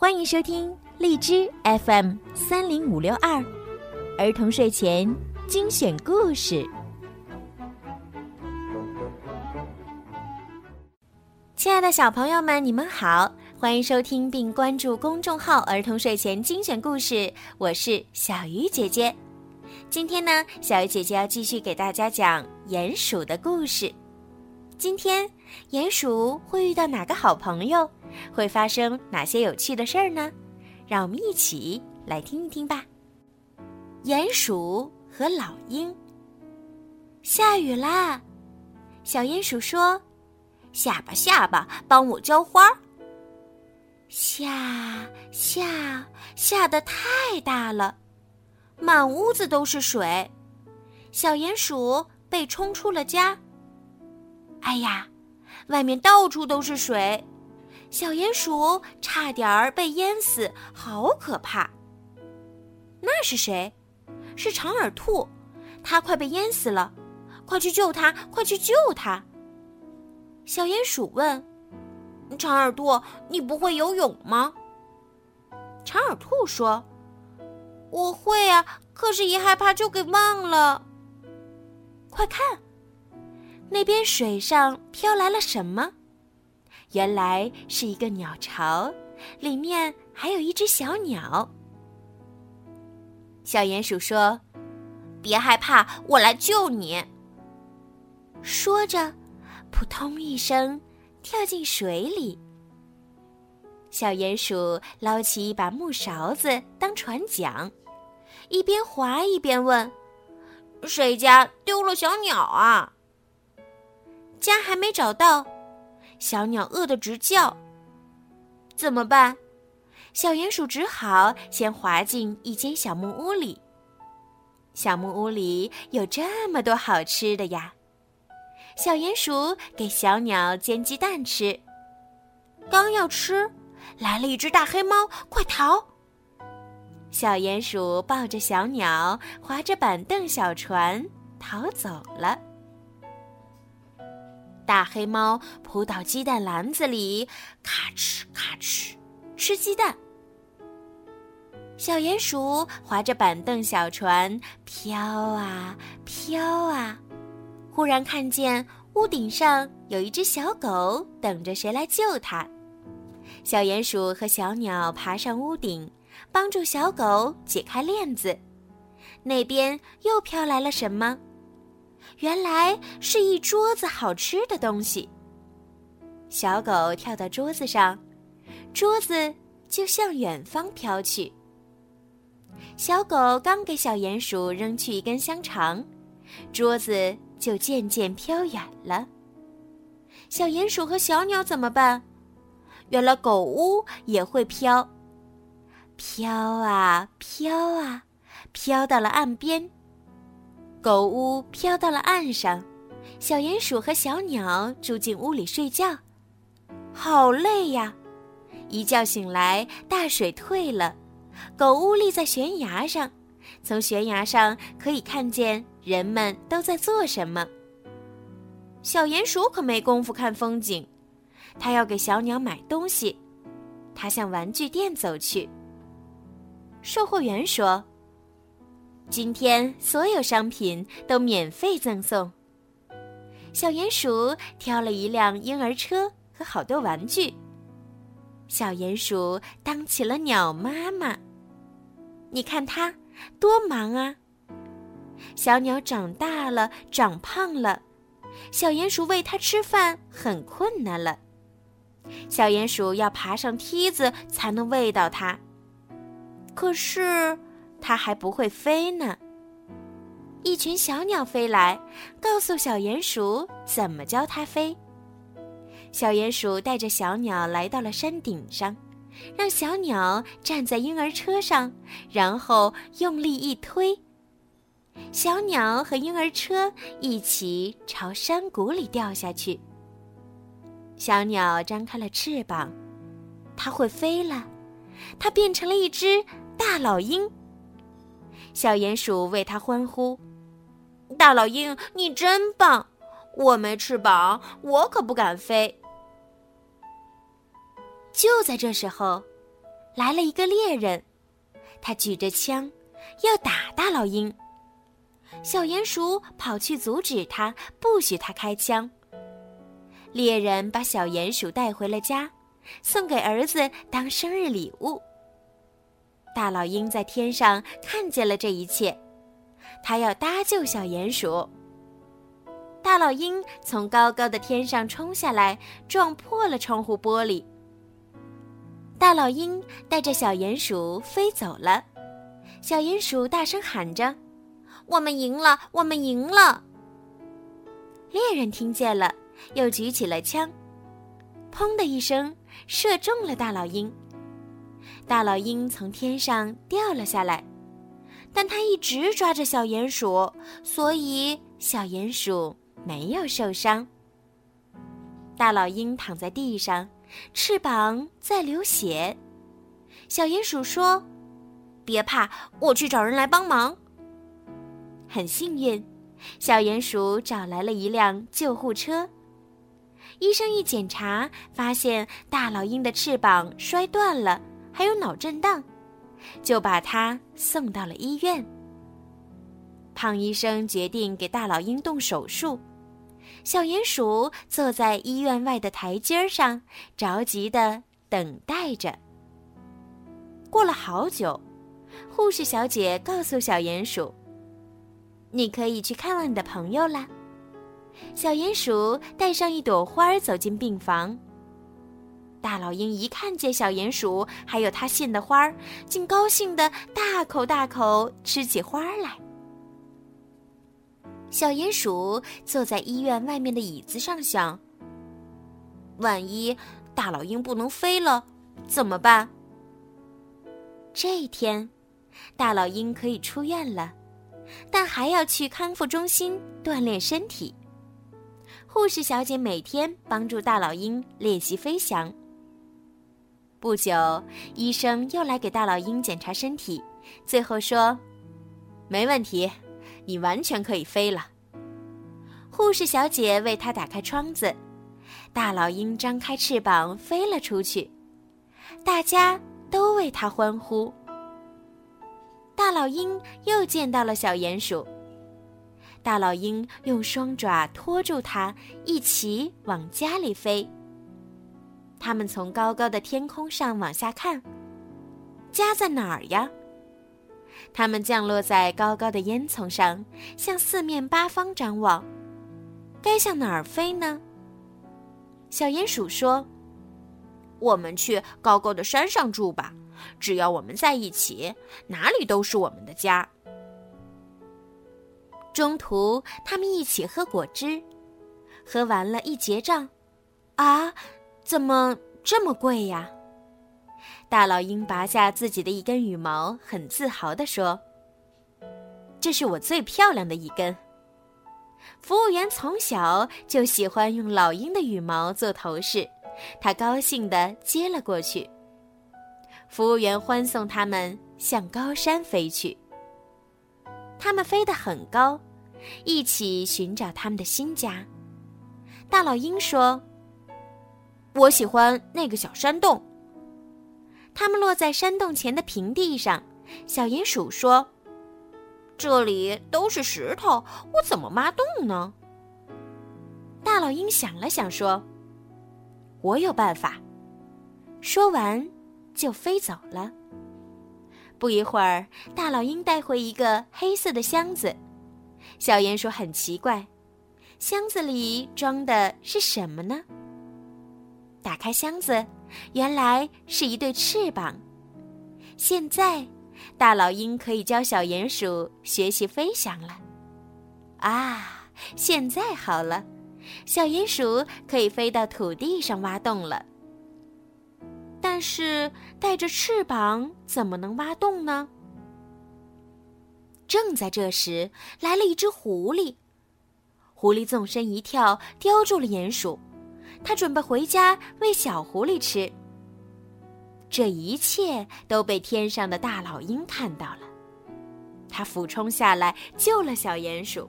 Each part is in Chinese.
欢迎收听荔枝 FM 三零五六二儿童睡前精选故事。亲爱的小朋友们，你们好，欢迎收听并关注公众号“儿童睡前精选故事”，我是小鱼姐姐。今天呢，小鱼姐姐要继续给大家讲鼹鼠的故事。今天，鼹鼠会遇到哪个好朋友？会发生哪些有趣的事儿呢？让我们一起来听一听吧。鼹鼠和老鹰。下雨啦，小鼹鼠说：“下吧下吧，帮我浇花。”下下下的太大了，满屋子都是水，小鼹鼠被冲出了家。哎呀，外面到处都是水，小鼹鼠差点儿被淹死，好可怕！那是谁？是长耳兔，它快被淹死了，快去救它！快去救它！小鼹鼠问：“长耳兔，你不会游泳吗？”长耳兔说：“我会啊，可是，一害怕就给忘了。”快看！那边水上飘来了什么？原来是一个鸟巢，里面还有一只小鸟。小鼹鼠说：“别害怕，我来救你。”说着，扑通一声跳进水里。小鼹鼠捞起一把木勺子当船桨，一边划一边问：“谁家丢了小鸟啊？”家还没找到，小鸟饿得直叫。怎么办？小鼹鼠只好先滑进一间小木屋里。小木屋里有这么多好吃的呀！小鼹鼠给小鸟煎鸡蛋吃，刚要吃，来了一只大黑猫，快逃！小鼹鼠抱着小鸟，划着板凳小船逃走了。大黑猫扑到鸡蛋篮子里，咔哧咔哧，吃鸡蛋。小鼹鼠划着板凳小船飘啊飘啊，忽然看见屋顶上有一只小狗等着谁来救它。小鼹鼠和小鸟爬上屋顶，帮助小狗解开链子。那边又飘来了什么？原来是一桌子好吃的东西。小狗跳到桌子上，桌子就向远方飘去。小狗刚给小鼹鼠扔去一根香肠，桌子就渐渐飘远了。小鼹鼠和小鸟怎么办？原来狗屋也会飘，飘啊飘啊，飘到了岸边。狗屋飘到了岸上，小鼹鼠和小鸟住进屋里睡觉，好累呀！一觉醒来，大水退了，狗屋立在悬崖上，从悬崖上可以看见人们都在做什么。小鼹鼠可没工夫看风景，它要给小鸟买东西，它向玩具店走去。售货员说。今天所有商品都免费赠送。小鼹鼠挑了一辆婴儿车和好多玩具。小鼹鼠当起了鸟妈妈，你看它多忙啊！小鸟长大了，长胖了，小鼹鼠喂它吃饭很困难了。小鼹鼠要爬上梯子才能喂到它，可是。它还不会飞呢。一群小鸟飞来，告诉小鼹鼠怎么教它飞。小鼹鼠带着小鸟来到了山顶上，让小鸟站在婴儿车上，然后用力一推，小鸟和婴儿车一起朝山谷里掉下去。小鸟张开了翅膀，它会飞了，它变成了一只大老鹰。小鼹鼠为它欢呼：“大老鹰，你真棒！我没翅膀，我可不敢飞。”就在这时候，来了一个猎人，他举着枪要打大老鹰。小鼹鼠跑去阻止他，不许他开枪。猎人把小鼹鼠带回了家，送给儿子当生日礼物。大老鹰在天上看见了这一切，他要搭救小鼹鼠。大老鹰从高高的天上冲下来，撞破了窗户玻璃。大老鹰带着小鼹鼠飞走了，小鼹鼠大声喊着：“我们赢了！我们赢了！”猎人听见了，又举起了枪，砰的一声，射中了大老鹰。大老鹰从天上掉了下来，但它一直抓着小鼹鼠，所以小鼹鼠没有受伤。大老鹰躺在地上，翅膀在流血。小鼹鼠说：“别怕，我去找人来帮忙。”很幸运，小鼹鼠找来了一辆救护车。医生一检查，发现大老鹰的翅膀摔断了。还有脑震荡，就把他送到了医院。胖医生决定给大老鹰动手术。小鼹鼠坐在医院外的台阶上，着急的等待着。过了好久，护士小姐告诉小鼹鼠：“你可以去看望你的朋友啦。”小鼹鼠带上一朵花走进病房。大老鹰一看见小鼹鼠，还有它献的花儿，竟高兴的大口大口吃起花来。小鼹鼠坐在医院外面的椅子上想：万一大老鹰不能飞了，怎么办？这一天，大老鹰可以出院了，但还要去康复中心锻炼身体。护士小姐每天帮助大老鹰练习飞翔。不久，医生又来给大老鹰检查身体，最后说：“没问题，你完全可以飞了。”护士小姐为他打开窗子，大老鹰张开翅膀飞了出去，大家都为他欢呼。大老鹰又见到了小鼹鼠，大老鹰用双爪托住它，一起往家里飞。他们从高高的天空上往下看，家在哪儿呀？他们降落在高高的烟囱上，向四面八方张望，该向哪儿飞呢？小鼹鼠说：“我们去高高的山上住吧，只要我们在一起，哪里都是我们的家。”中途，他们一起喝果汁，喝完了，一结账，啊！怎么这么贵呀？大老鹰拔下自己的一根羽毛，很自豪地说：“这是我最漂亮的一根。”服务员从小就喜欢用老鹰的羽毛做头饰，他高兴地接了过去。服务员欢送他们向高山飞去。他们飞得很高，一起寻找他们的新家。大老鹰说。我喜欢那个小山洞。他们落在山洞前的平地上。小鼹鼠说：“这里都是石头，我怎么挖洞呢？”大老鹰想了想说：“我有办法。”说完，就飞走了。不一会儿，大老鹰带回一个黑色的箱子。小鼹鼠很奇怪，箱子里装的是什么呢？打开箱子，原来是一对翅膀。现在，大老鹰可以教小鼹鼠学习飞翔了。啊，现在好了，小鼹鼠可以飞到土地上挖洞了。但是，带着翅膀怎么能挖洞呢？正在这时，来了一只狐狸。狐狸纵身一跳，叼住了鼹鼠。他准备回家喂小狐狸吃。这一切都被天上的大老鹰看到了，他俯冲下来救了小鼹鼠。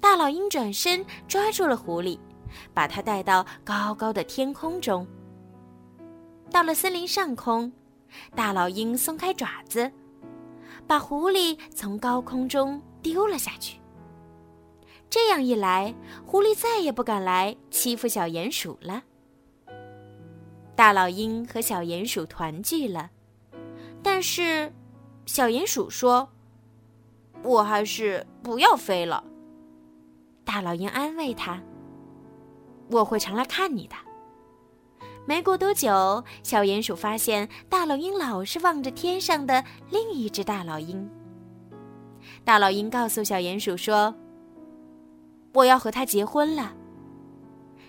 大老鹰转身抓住了狐狸，把它带到高高的天空中。到了森林上空，大老鹰松开爪子，把狐狸从高空中丢了下去。这样一来，狐狸再也不敢来欺负小鼹鼠了。大老鹰和小鼹鼠团聚了，但是，小鼹鼠说：“我还是不要飞了。”大老鹰安慰他：“我会常来看你的。”没过多久，小鼹鼠发现大老鹰老是望着天上的另一只大老鹰。大老鹰告诉小鼹鼠说：“我要和他结婚了。”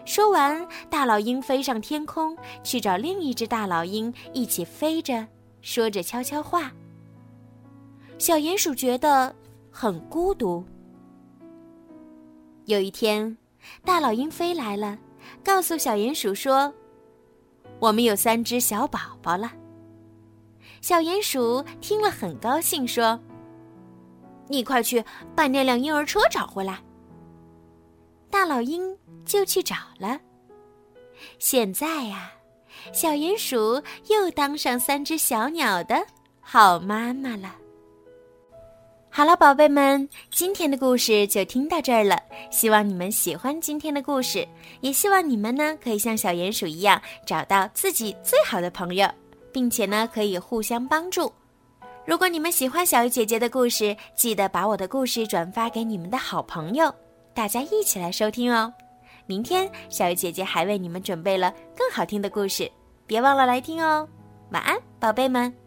说完，大老鹰飞上天空，去找另一只大老鹰一起飞着，说着悄悄话。小鼹鼠觉得很孤独。有一天，大老鹰飞来了，告诉小鼹鼠说：“我们有三只小宝宝了。”小鼹鼠听了很高兴，说：“你快去把那辆婴儿车找回来。”大老鹰就去找了。现在呀，小鼹鼠又当上三只小鸟的好妈妈了。好了，宝贝们，今天的故事就听到这儿了。希望你们喜欢今天的故事，也希望你们呢可以像小鼹鼠一样找到自己最好的朋友，并且呢可以互相帮助。如果你们喜欢小鱼姐姐的故事，记得把我的故事转发给你们的好朋友。大家一起来收听哦！明天小鱼姐姐还为你们准备了更好听的故事，别忘了来听哦！晚安，宝贝们。